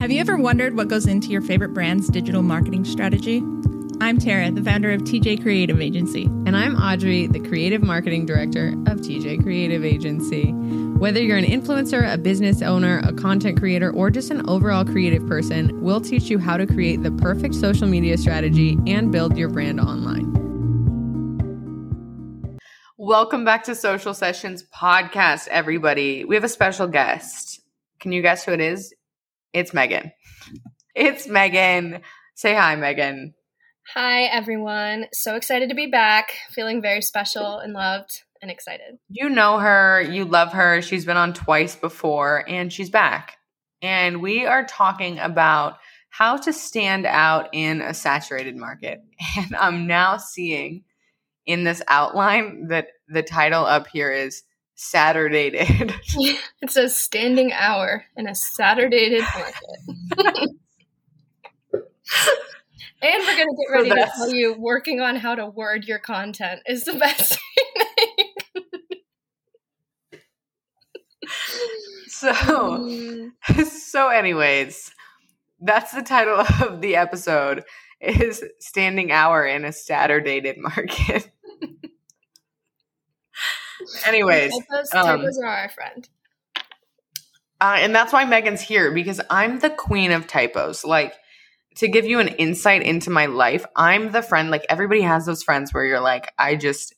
Have you ever wondered what goes into your favorite brand's digital marketing strategy? I'm Tara, the founder of TJ Creative Agency. And I'm Audrey, the creative marketing director of TJ Creative Agency. Whether you're an influencer, a business owner, a content creator, or just an overall creative person, we'll teach you how to create the perfect social media strategy and build your brand online. Welcome back to Social Sessions Podcast, everybody. We have a special guest. Can you guess who it is? It's Meghan. It's Meghan. Say hi, Meghan. Hi, everyone. So excited to be back. Feeling very special and loved and excited. You know her, you love her. She's been on twice before, and she's back. And we are talking about how to stand out in a saturated market. And I'm now seeing in this outline that the title up here is Saturdated. it says standing hour in a Saturdated market. and we're going to get ready so to tell you working on how to word your content is the best thing. so, so anyways, that's the title of the episode is standing hour in a Saturdated market. Anyways, typos, typos um, are our friend. Uh, and that's why Meghan's here because I'm the queen of typos. Like, to give you an insight into my life, I'm the friend, like, everybody has those friends where you're like, I just,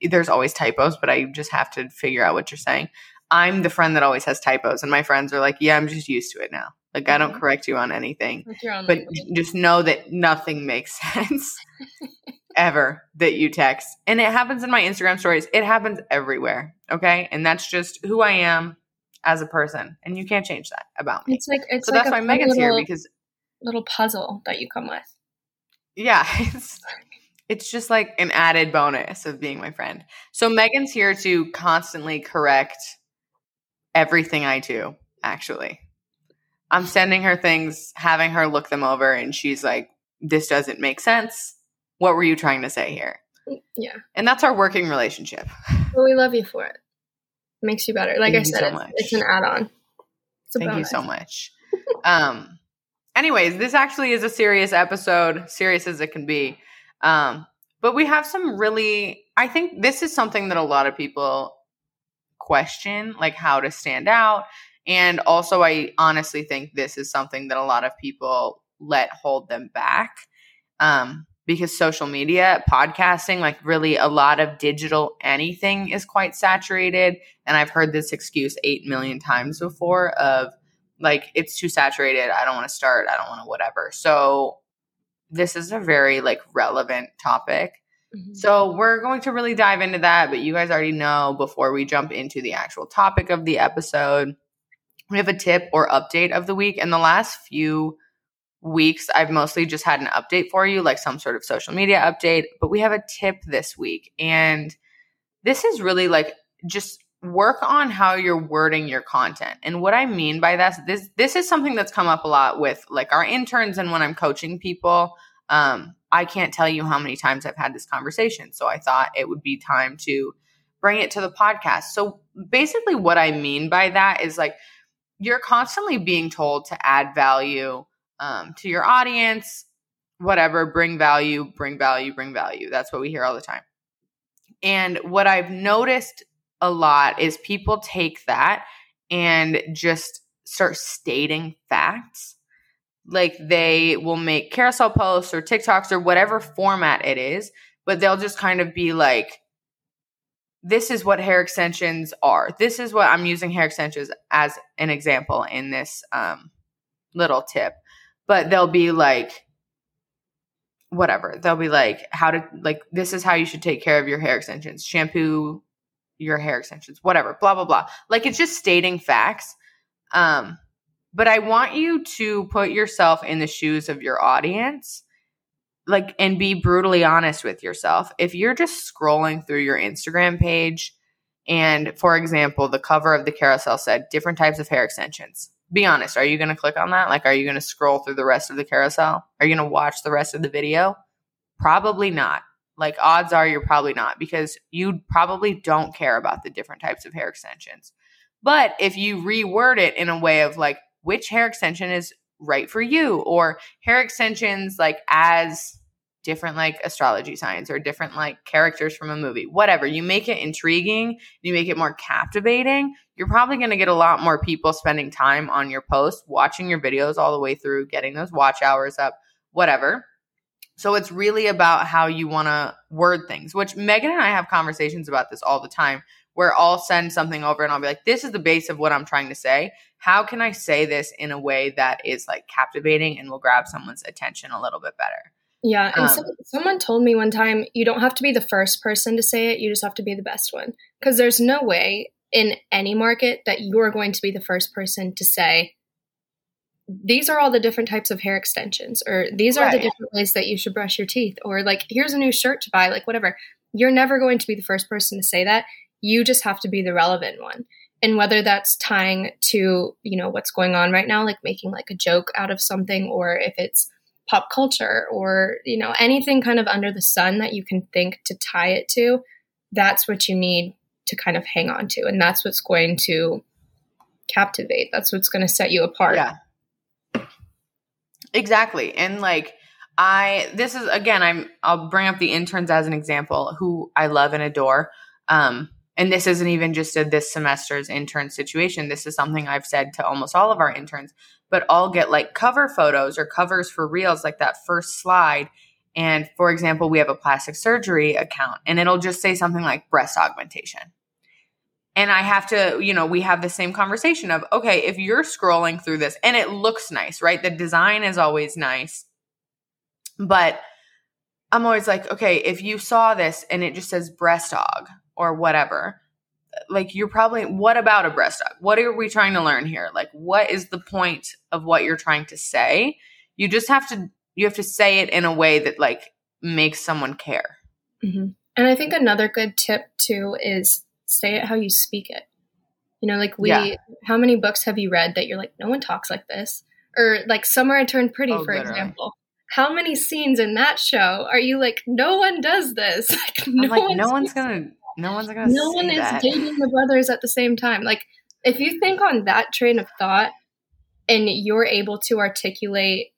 there's always typos, but I just have to figure out what you're saying. I'm the friend that always has typos, and my friends are like, yeah, I'm just used to it now. Like, I don't mm-hmm. correct you on anything. but language. just know that nothing makes sense ever that you text. And it happens in my Instagram stories. It happens everywhere. Okay. And that's just who I am as a person. And you can't change that about me. It's like, it's so like that's why Meghan's little, here because little puzzle that you come with. Yeah. It's, it's just like an added bonus of being my friend. So Meghan's here to constantly correct everything I do, actually. I'm sending her things, having her look them over, and she's like, this doesn't make sense. What were you trying to say here? Yeah. And that's our working relationship. Well, we love you for it. Makes you better. Like Thank I said, so it's, it's, an add on. Thank bonus. you so much. um, anyways, this actually is a serious episode, serious as it can be. Um, but we have some really, I think this is something that a lot of people question, like how to stand out. And also, I honestly think this is something that a lot of people let hold them back. Um, because social media, podcasting, like really a lot of digital anything is quite saturated. And I've heard this excuse 8 million times before of like, it's too saturated. I don't want to start. I don't want to whatever. So this is a very like relevant topic. Mm-hmm. So we're going to really dive into that. But you guys already know before we jump into the actual topic of the episode, we have a tip or update of the week. And the last few weeks, I've mostly just had an update for you, like some sort of social media update, but we have a tip this week. And this is really like just work on how you're wording your content. And what I mean by that, this this is something that's come up a lot with like our interns and when I'm coaching people. Um, I can't tell you how many times I've had this conversation. So I thought it would be time to bring it to the podcast. So basically what I mean by that is like you're constantly being told to add value um, to your audience, whatever, bring value, bring value, bring value. That's what we hear all the time. And what I've noticed a lot is people take that and just start stating facts. Like they will make carousel posts or TikToks or whatever format it is, but they'll just kind of be like, this is what hair extensions are. This is what I'm using hair extensions as an example in this um, little tip but they'll be like whatever. They'll be like how to like this is how you should take care of your hair extensions. Shampoo your hair extensions whatever blah blah blah. Like it's just stating facts. Um but i want you to put yourself in the shoes of your audience like and be brutally honest with yourself. If you're just scrolling through your instagram page and for example the cover of the carousel said different types of hair extensions be honest, are you going to click on that? Like, are you going to scroll through the rest of the carousel? Are you going to watch the rest of the video? Probably not. Like, odds are you're probably not because you probably don't care about the different types of hair extensions. But if you reword it in a way of like, which hair extension is right for you or hair extensions like as different like astrology signs or different like characters from a movie, whatever. You make it intriguing, you make it more captivating. You're probably going to get a lot more people spending time on your post, watching your videos all the way through, getting those watch hours up, whatever. So it's really about how you want to word things, which Meghan and I have conversations about this all the time where I'll send something over and I'll be like, this is the base of what I'm trying to say. How can I say this in a way that is like captivating and will grab someone's attention a little bit better? Yeah. And um, so, someone told me one time, you don't have to be the first person to say it, you just have to be the best one. Because there's no way in any market that you're going to be the first person to say, these are all the different types of hair extensions, or these are right. the different ways that you should brush your teeth, or like, here's a new shirt to buy, like, whatever. You're never going to be the first person to say that. You just have to be the relevant one. And whether that's tying to, you know, what's going on right now, like making like a joke out of something, or if it's pop culture or you know anything kind of under the sun that you can think to tie it to that's what you need to kind of hang on to. And that's what's going to captivate. That's what's going to set you apart. Yeah. Exactly. And like i this is again i'm i'll bring up the interns as an example who i love and adore. Um and this isn't even just a this semester's intern situation. This is something i've said to almost all of our interns but I'll get like cover photos or covers for reels, like that first slide. And for example, we have a plastic surgery account and it'll just say something like breast augmentation. And I have to, you know, we have the same conversation of, okay, if you're scrolling through this and it looks nice, right? The design is always nice. But I'm always like, okay, if you saw this and it just says breast aug or whatever, like you're probably what about a breast aug? What are we trying to learn here? Like what is the point of what you're trying to say? You just have to you have to say it in a way that like makes someone care. Mm-hmm. And I think another good tip too is say it how you speak it. You know, like we, yeah. how many books have you read that you're like, no one talks like this? Or like Summer I Turned Pretty, oh, for literally. example. How many scenes in that show are you like, no one does this? Like, no, like, no one's gonna no one's gonna. No one is that. dating the brothers at the same time. Like, if you think on that train of thought, and you're able to articulate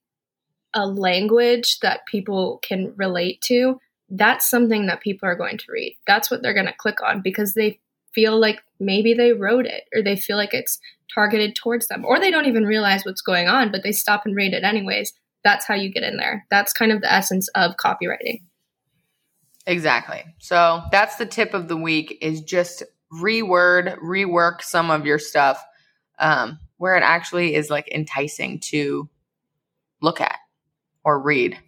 a language that people can relate to, that's something that people are going to read. That's what they're going to click on because they feel like maybe they wrote it or they feel like it's targeted towards them or they don't even realize what's going on, but they stop and read it anyways. That's how you get in there. That's kind of the essence of copywriting. Exactly. So that's the tip of the week is just reword, rework some of your stuff um, where it actually is like enticing to look at or read.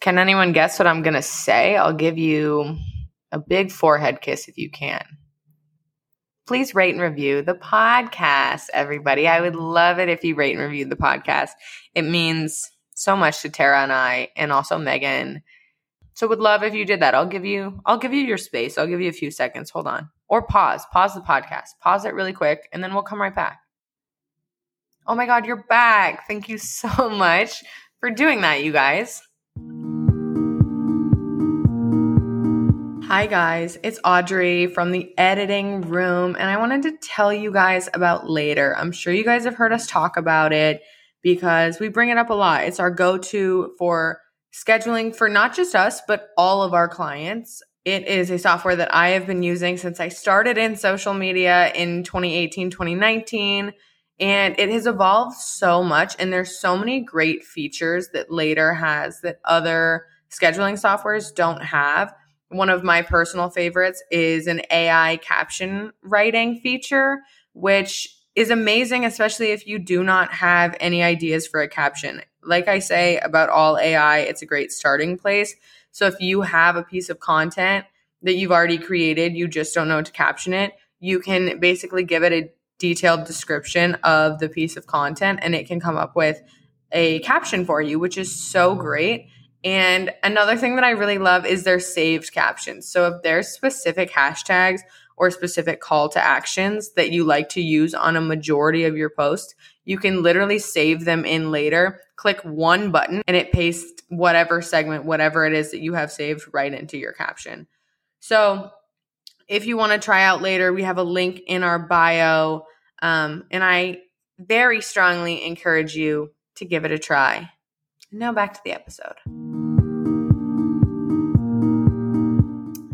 Can anyone guess what I'm going to say? I'll give you a big forehead kiss if you can. Please rate and review the podcast, everybody. I would love it if you rate and review the podcast. It means so much to Tara and I, and also Meghan so would love if you did that. I'll give you I'll give you your space. I'll give you a few seconds. Hold on. Or pause. Pause the podcast. Pause it really quick and then we'll come right back. Oh my god, you're back. Thank you so much for doing that, you guys. Hi, guys. It's Audrey from the editing room, and I wanted to tell you guys about Later. I'm sure you guys have heard us talk about it because we bring it up a lot. It's our go to for scheduling for not just us, but all of our clients. It is a software that I have been using since I started in social media in 2018, 2019. And it has evolved so much. And there's so many great features that Later has that other scheduling softwares don't have. One of my personal favorites is an AI caption writing feature, which is amazing, especially if you do not have any ideas for a caption like I say about all AI, it's a great starting place. So if you have a piece of content that you've already created, you just don't know to caption it, you can basically give it a detailed description of the piece of content and it can come up with a caption for you, which is so great. And another thing that I really love is their saved captions. So if there's specific hashtags or specific call to actions that you like to use on a majority of your posts, you can literally save them in later. Click one button and it pastes whatever segment, whatever it is that you have saved right into your caption. So if you want to try out later, we have a link in our bio. Um, and I very strongly encourage you to give it a try. Now back to the episode.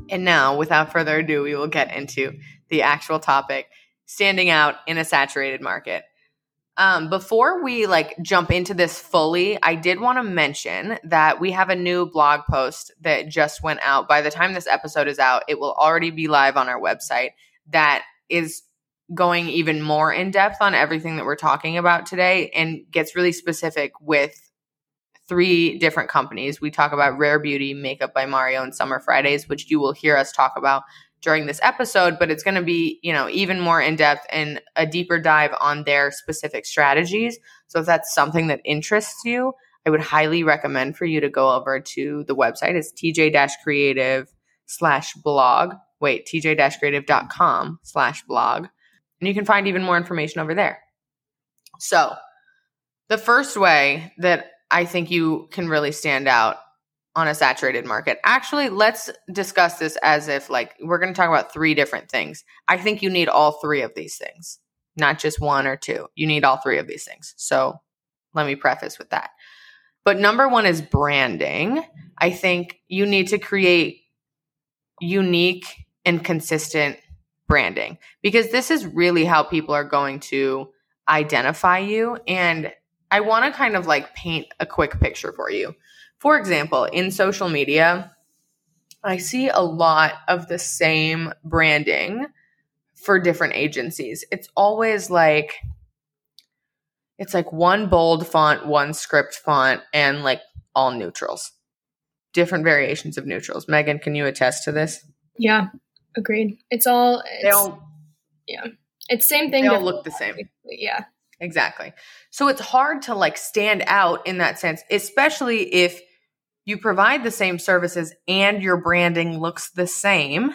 And now, without further ado, we will get into the actual topic standing out in a saturated market. Um, before we like jump into this fully, I did want to mention that we have a new blog post that just went out. By the time this episode is out, it will already be live on our website. That is going even more in depth on everything that we're talking about today and gets really specific with three different companies. We talk about Rare Beauty, Makeup by Mario, and Summer Fridays, which you will hear us talk about during this episode, but it's going to be, you know, even more in depth and a deeper dive on their specific strategies. So if that's something that interests you, I would highly recommend for you to go over to the website. It's tj-creative slash blog. Wait, tj-creative.com slash blog. And you can find even more information over there. So the first way that I think you can really stand out on a saturated market. Actually, let's discuss this as if like we're going to talk about three different things. I think you need all three of these things, not just one or two. You need all three of these things. So, let me preface with that. But number 1 is branding. I think you need to create unique and consistent branding because this is really how people are going to identify you and I want to kind of like paint a quick picture for you. For example, in social media, I see a lot of the same branding for different agencies. It's always like it's like one bold font, one script font, and like all neutrals. Different variations of neutrals. Meghan, can you attest to this? Yeah, agreed. It's all it's, they all yeah. It's same thing. They all look the same. Yeah. Exactly. So it's hard to like stand out in that sense, especially if you provide the same services and your branding looks the same.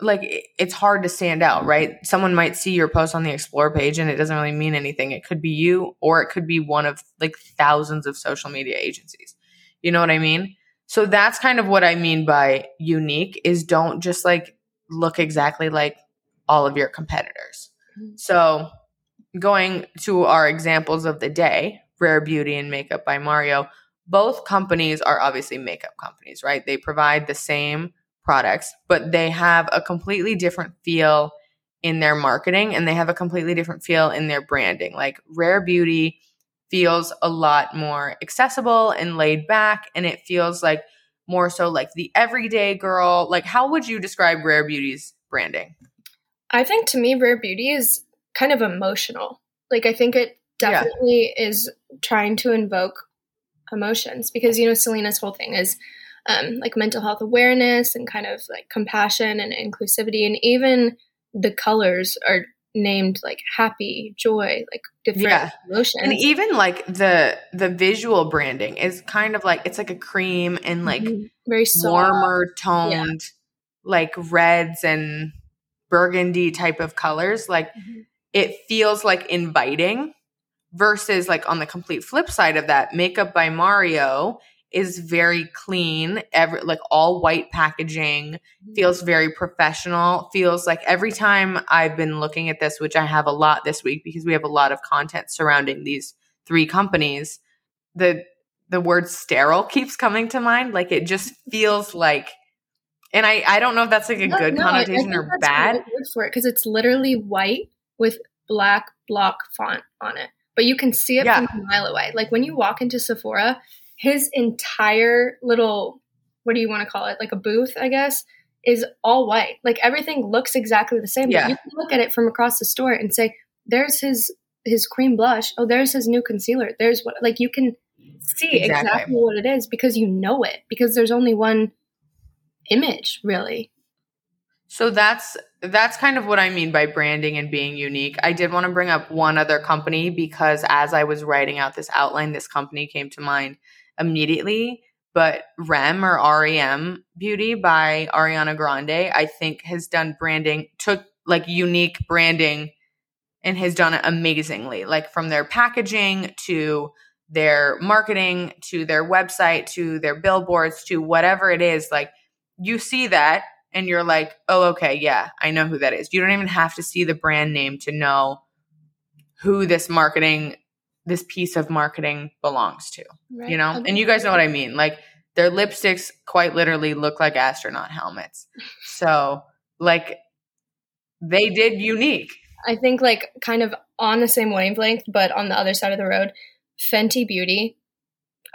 Like it's hard to stand out, right? Someone might see your post on the explore page and it doesn't really mean anything. It could be you or it could be one of like thousands of social media agencies. You know what I mean? So that's kind of what I mean by unique is don't just like look exactly like all of your competitors. Mm-hmm. So going to our examples of the day, Rare Beauty and Makeup by Mario, both companies are obviously makeup companies, right? They provide the same products, but they have a completely different feel in their marketing and they have a completely different feel in their branding. Like Rare Beauty feels a lot more accessible and laid back and it feels like more so like the everyday girl. Like how would you describe Rare Beauty's branding? I think to me Rare Beauty is kind of emotional. Like I think it definitely yeah. is trying to invoke emotions because you know Selena's whole thing is um, like mental health awareness and kind of like compassion and inclusivity, and even the colors are named like happy, joy, like different yeah. emotions. And even like the the visual branding is kind of like it's like a cream and like mm-hmm. very warmer toned, yeah. like reds and burgundy type of colors. Like mm-hmm it feels like inviting versus like on the complete flip side of that makeup by mario is very clean every like all white packaging mm-hmm. feels very professional feels like every time i've been looking at this which i have a lot this week because we have a lot of content surrounding these three companies the the word sterile keeps coming to mind. Like it just feels like and i i don't know if that's like a no, good no, connotation or bad. for it because it's literally white with black block font on it, but you can see it yeah. from a mile away. Like when you walk into Sephora, his entire little what do you want to call it? Like a booth, I guess, is all white. Like everything looks exactly the same. Yeah. But you can look at it from across the store and say, "There's his his cream blush. Oh, there's his new concealer. There's what." Like you can see exactly. exactly what it is because you know it because there's only one image really. So that's that's kind of what I mean by branding and being unique. I did want to bring up one other company because as I was writing out this outline, this company came to mind immediately. But REM or REM Beauty by Ariana Grande, I think has done branding, took like unique branding and has done it amazingly. Like from their packaging to their marketing to their website to their billboards to whatever it is, like you see that and you're like, oh, okay, yeah, I know who that is. You don't even have to see the brand name to know who this marketing this piece of marketing belongs to. Right. You know? Okay. And you guys know what I mean. Like their lipsticks quite literally look like astronaut helmets. So, like they did unique. I think like kind of on the same wavelength, but on the other side of the road, Fenty Beauty.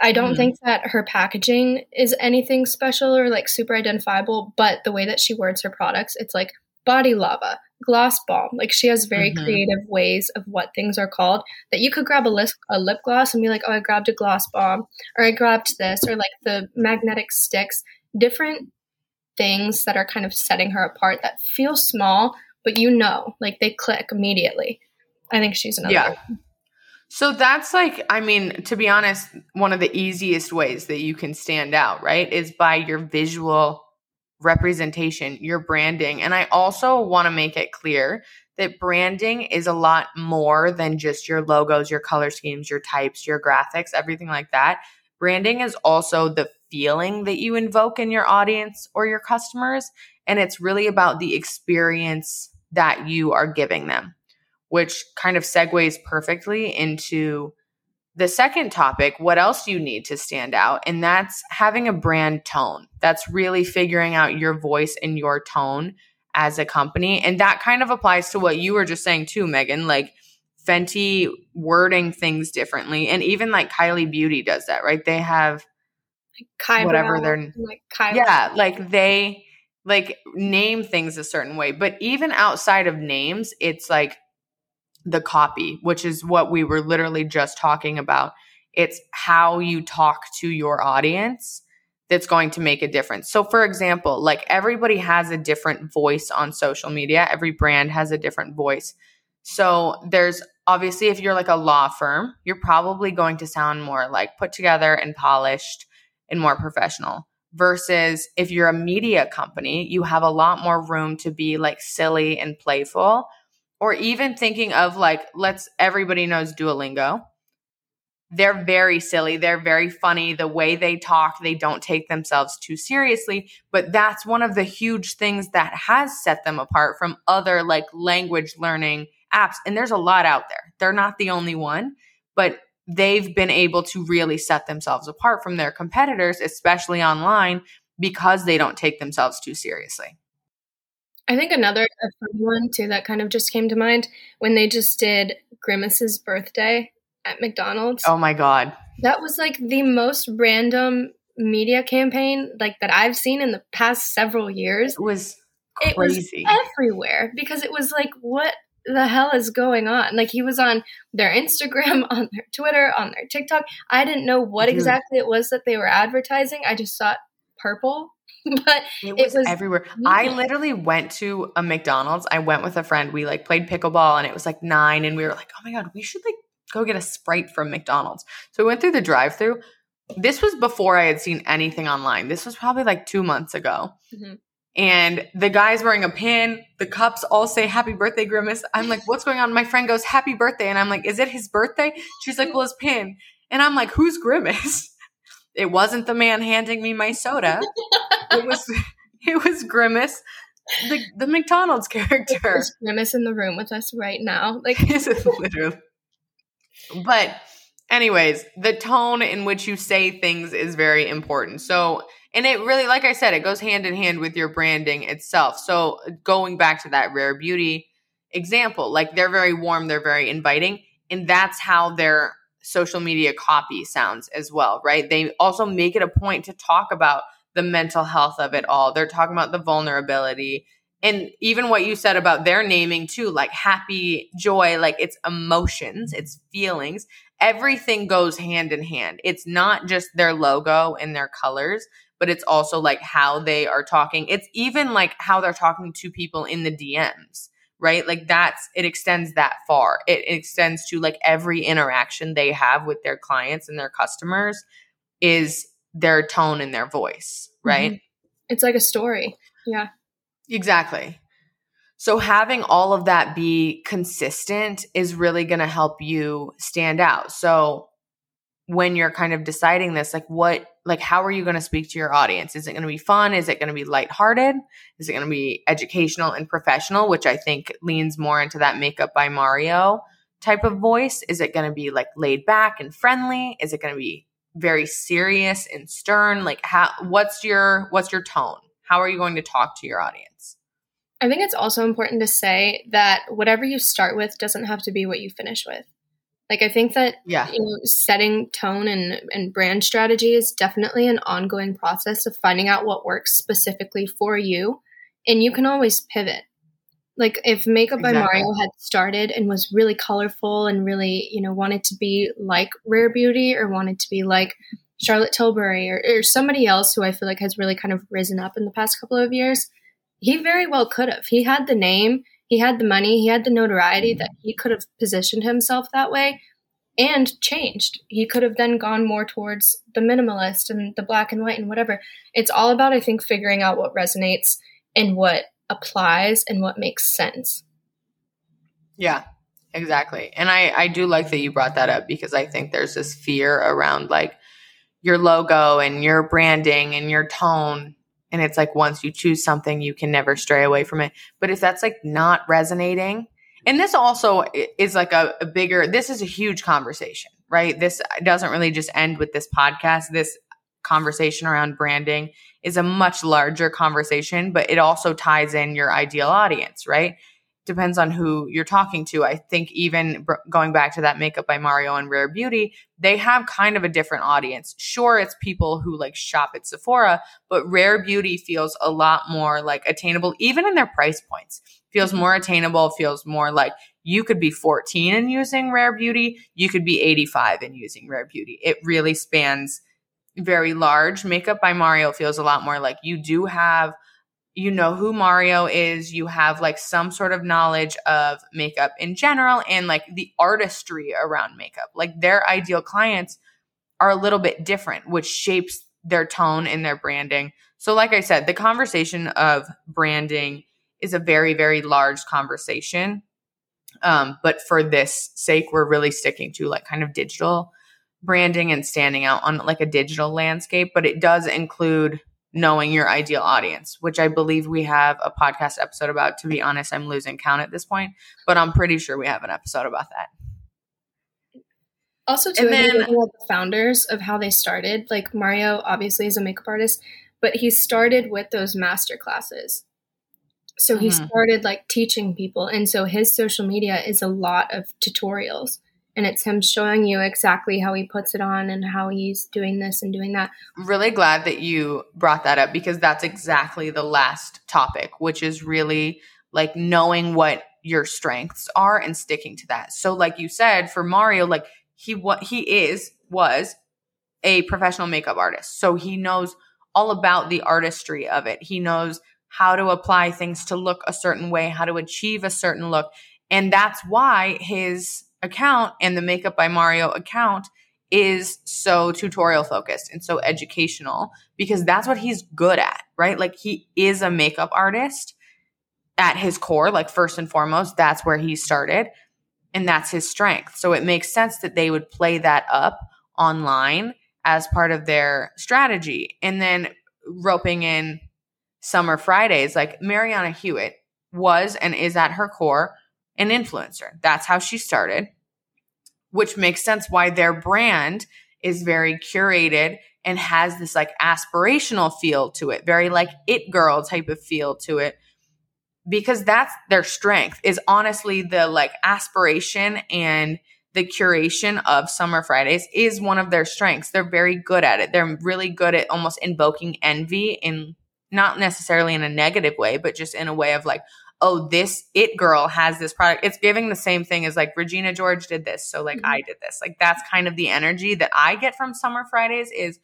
I don't mm. think that her packaging is anything special or like super identifiable, but the way that she words her products, it's like body lava, gloss balm. Like she has very mm-hmm. creative ways of what things are called that you could grab a, lip, a lip gloss and be like, oh, I grabbed a gloss balm or I grabbed this or like the magnetic sticks, different things that are kind of setting her apart that feel small, but you know, like they click immediately. I think she's another. Yeah. So that's like, I mean, to be honest, one of the easiest ways that you can stand out, right, is by your visual representation, your branding. And I also want to make it clear that branding is a lot more than just your logos, your color schemes, your types, your graphics, everything like that. Branding is also the feeling that you invoke in your audience or your customers. And it's really about the experience that you are giving them, which kind of segues perfectly into the second topic, what else you need to stand out? And that's having a brand tone. That's really figuring out your voice and your tone as a company. And that kind of applies to what you were just saying too, Meghan. Like Fenty wording things differently. And even like Kylie Beauty does that, right? They have like whatever they're like Kylie. Yeah, like they like name things a certain way. But even outside of names, it's like the copy, which is what we were literally just talking about. It's how you talk to your audience that's going to make a difference. So, for example, like everybody has a different voice on social media, every brand has a different voice. So, there's obviously, if you're like a law firm, you're probably going to sound more like put together and polished and more professional. Versus if you're a media company, you have a lot more room to be like silly and playful or even thinking of like let's everybody knows Duolingo. They're very silly, they're very funny the way they talk, they don't take themselves too seriously, but that's one of the huge things that has set them apart from other like language learning apps and there's a lot out there. They're not the only one, but they've been able to really set themselves apart from their competitors, especially online, because they don't take themselves too seriously. I think another one too that kind of just came to mind when they just did Grimace's birthday at McDonald's. Oh my god. That was like the most random media campaign like that I've seen in the past several years. It was crazy. It was everywhere because it was like what the hell is going on? Like he was on their Instagram, on their Twitter, on their TikTok. I didn't know what Dude. exactly it was that they were advertising. I just saw purple but it was, it was everywhere. Yeah. I literally went to a McDonald's. I went with a friend. We like played pickleball and it was like nine, and we were like, oh my God, we should like go get a Sprite from McDonald's. So we went through the drive through. This was before I had seen anything online. This was probably like two months ago. Mm-hmm. And the guy's wearing a pin. The cups all say happy birthday, Grimace. I'm like, what's going on? My friend goes, happy birthday. And I'm like, is it his birthday? She's like, well, his pin. And I'm like, who's Grimace? It wasn't the man handing me my soda. it was it was Grimace, the the McDonald's character. Grimace in the room with us right now. Like literally. But anyways, the tone in which you say things is very important. So and it really like I said, it goes hand in hand with your branding itself. So going back to that rare beauty example, like they're very warm, they're very inviting, and that's how their social media copy sounds as well, right? They also make it a point to talk about the mental health of it all. They're talking about the vulnerability and even what you said about their naming too, like happy, joy, like it's emotions, it's feelings. Everything goes hand in hand. It's not just their logo and their colors, but it's also like how they are talking. It's even like how they're talking to people in the DMs, right? Like that's it extends that far. It, extends to like every interaction they have with their clients and their customers is their tone and their voice, right? Mm-hmm. It's like a story. Yeah. Exactly. So having all of that be consistent is really going to help you stand out. So when you're kind of deciding this, like what, like how are you going to speak to your audience? Is it going to be fun? Is it going to be lighthearted? Is it going to be educational and professional, which I think leans more into that makeup by Mario type of voice? Is it going to be like laid back and friendly? Is it going to be very serious and stern? Like how what's your what's your tone? How are you going to talk to your audience? I think it's also important to say that whatever you start with doesn't have to be what you finish with. Like I think that yeah. you know, setting tone and, and brand strategy is definitely an ongoing process of finding out what works specifically for you. And you can always pivot. Like if Makeup exactly. by Mario had started and was really colorful and really, you know, wanted to be like Rare Beauty or wanted to be like Charlotte Tilbury or, or somebody else who I feel like has really kind of risen up in the past couple of years, he very well could have. He had the name, he had the money, he had the notoriety mm-hmm. that he could have positioned himself that way and changed. He could have then gone more towards the minimalist and the black and white and whatever. It's all about, I think, figuring out what resonates and what applies and what makes sense. Yeah, exactly. And I, I do like that you brought that up because I think there's this fear around like your logo and your branding and your tone. And it's like once you choose something, you can never stray away from it. But if that's like not resonating, and this also is like a, a bigger, this is a huge conversation, right? This doesn't really just end with this podcast. This conversation around branding is a much larger conversation, but it also ties in your ideal audience, right? Depends on who you're talking to. I think even going back to that makeup by Mario and Rare Beauty, they have kind of a different audience. Sure, it's people who like shop at Sephora, but Rare Beauty feels a lot more like attainable, even in their price points. Feels more attainable, feels more like you could be 14 and using Rare Beauty, you could be 85 and using Rare Beauty. It really spans very large. Makeup by Mario feels a lot more like you do have you know who Mario is, you have like some sort of knowledge of makeup in general and like the artistry around makeup. Like their ideal clients are a little bit different, which shapes their tone and their branding. So, like I said, the conversation of branding is a very, very large conversation. Um, but for this sake, we're really sticking to like kind of digital branding and standing out on like a digital landscape, but it does include knowing your ideal audience, which I believe we have a podcast episode about. To be honest, I'm losing count at this point, but I'm pretty sure we have an episode about that. Also, too, then, the founders of how they started. Like Mario, obviously, is a makeup artist, but he started with those master classes. So he mm-hmm. started like teaching people, and so his social media is a lot of tutorials and it's him showing you exactly how he puts it on and how he's doing this and doing that. Really glad that you brought that up because that's exactly the last topic, which is really like knowing what your strengths are and sticking to that. So like you said for Mario like he what he is was a professional makeup artist. So he knows all about the artistry of it. He knows how to apply things to look a certain way, how to achieve a certain look. And that's why his account and the Makeup by Mario account is so tutorial focused and so educational because that's what he's good at, right? Like he is a makeup artist at his core, like first and foremost, that's where he started and that's his strength. So it makes sense that they would play that up online as part of their strategy. And then roping in Summer Fridays, like Marianna Hewitt was and is at her core an influencer. That's how she started, which makes sense why their brand is very curated and has this like aspirational feel to it, very like it girl type of feel to it. Because that's their strength is honestly the like aspiration and the curation of Summer Fridays is one of their strengths. They're very good at it. They're really good at almost invoking envy in not necessarily in a negative way, but just in a way of like, oh, this it girl has this product. It's giving the same thing as like Regina George did this. So like mm-hmm. I did this. Like that's kind of the energy that I get from Summer Fridays is,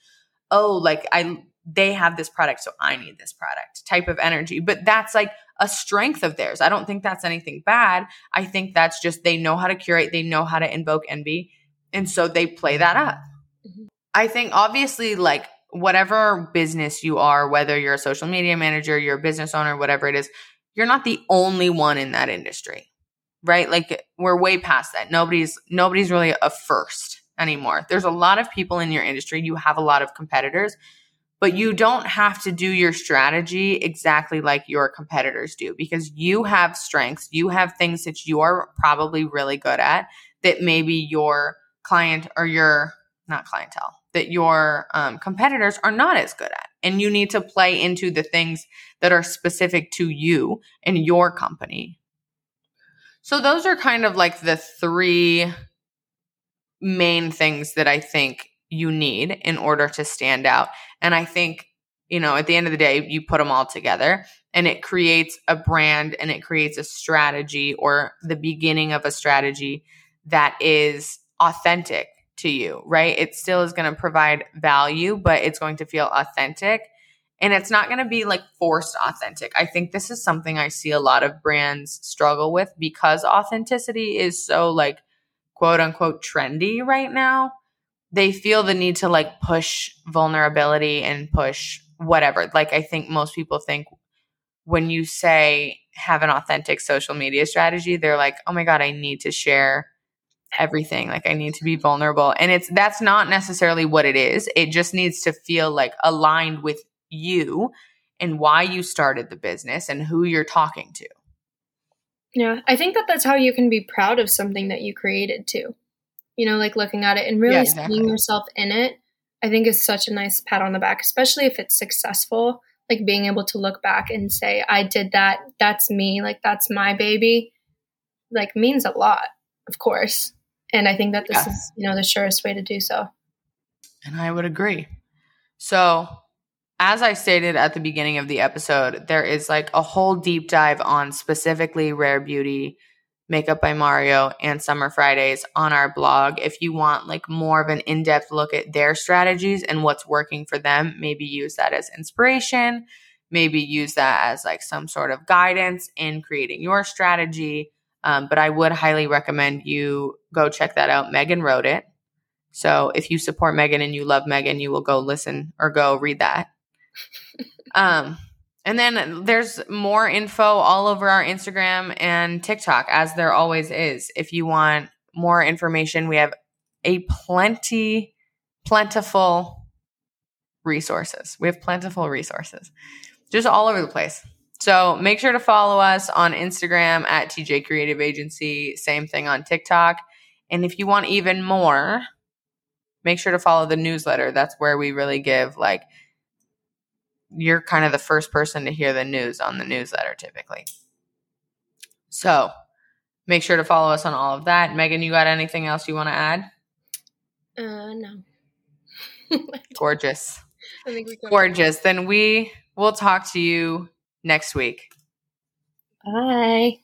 oh, like I they have this product, so I need this product type of energy. But that's like a strength of theirs. I don't think that's anything bad. I think that's just they know how to curate, they know how to invoke envy. And so they play that up. Mm-hmm. I think obviously, like whatever business you are, whether you're a social media manager, you're a business owner, whatever it is, you're not the only one in that industry right? Like we're way past that. Nobody's nobody's really a first anymore. There's a lot of people in your industry. You have a lot of competitors but you don't have to do your strategy exactly like your competitors do because you have strengths, you have things that you are probably really good at that maybe your client or your not clientele that your um, competitors are not as good at and you need to play into the things that are specific to you and your company. So those are kind of like the three main things that i think you need in order to stand out. And i think you know at the end of the day you put them all together and it creates a brand and it creates a strategy or the beginning of a strategy that is authentic to you, right? It still is going to provide value, but it's going to feel authentic and it's not going to be like forced authentic. I think this is something I see a lot of brands struggle with because authenticity is so like quote unquote trendy right now. They feel the need to like push vulnerability and push whatever. Like I think most people think when you say have an authentic social media strategy, they're like, "Oh my god, I need to share everything. Like i need to be vulnerable. And it's that's not necessarily what it is. It just needs to feel like aligned with you and why you started the business and who you're talking to. Yeah i think that that's how you can be proud of something that you created too. You know like looking at it and really yeah, exactly. seeing yourself in it i think is such a nice pat on the back especially if it's successful like being able to look back and say i did that. That's me. Like that's my baby. Like means a lot of course and I think that this yes. is, you know, the surest way to do so. And I would agree. So, as I stated at the beginning of the episode, there is like a whole deep dive on specifically Rare Beauty, Makeup by Mario, and Summer Fridays on our blog. If you want like more of an in depth look at their strategies and what's working for them, maybe use that as inspiration. Maybe use that as like some sort of guidance in creating your strategy. Um, but I would highly recommend you go check that out. Meghan wrote it. So if you support Meghan and you love Meghan, you will go listen or go read that. um, and then there's more info all over our Instagram and TikTok, as there always is. If you want more information, we have a plenty, plentiful resources. We have plentiful resources just all over the place. So make sure to follow us on Instagram at TJ Creative Agency. Same thing on TikTok. And if you want even more, make sure to follow the newsletter. That's where we really give like you're kind of the first person to hear the news on the newsletter typically. So make sure to follow us on all of that. Meghan, you got anything else you want to add? Uh, no. Gorgeous. I think we Gorgeous. Then we will talk to you next week. Bye.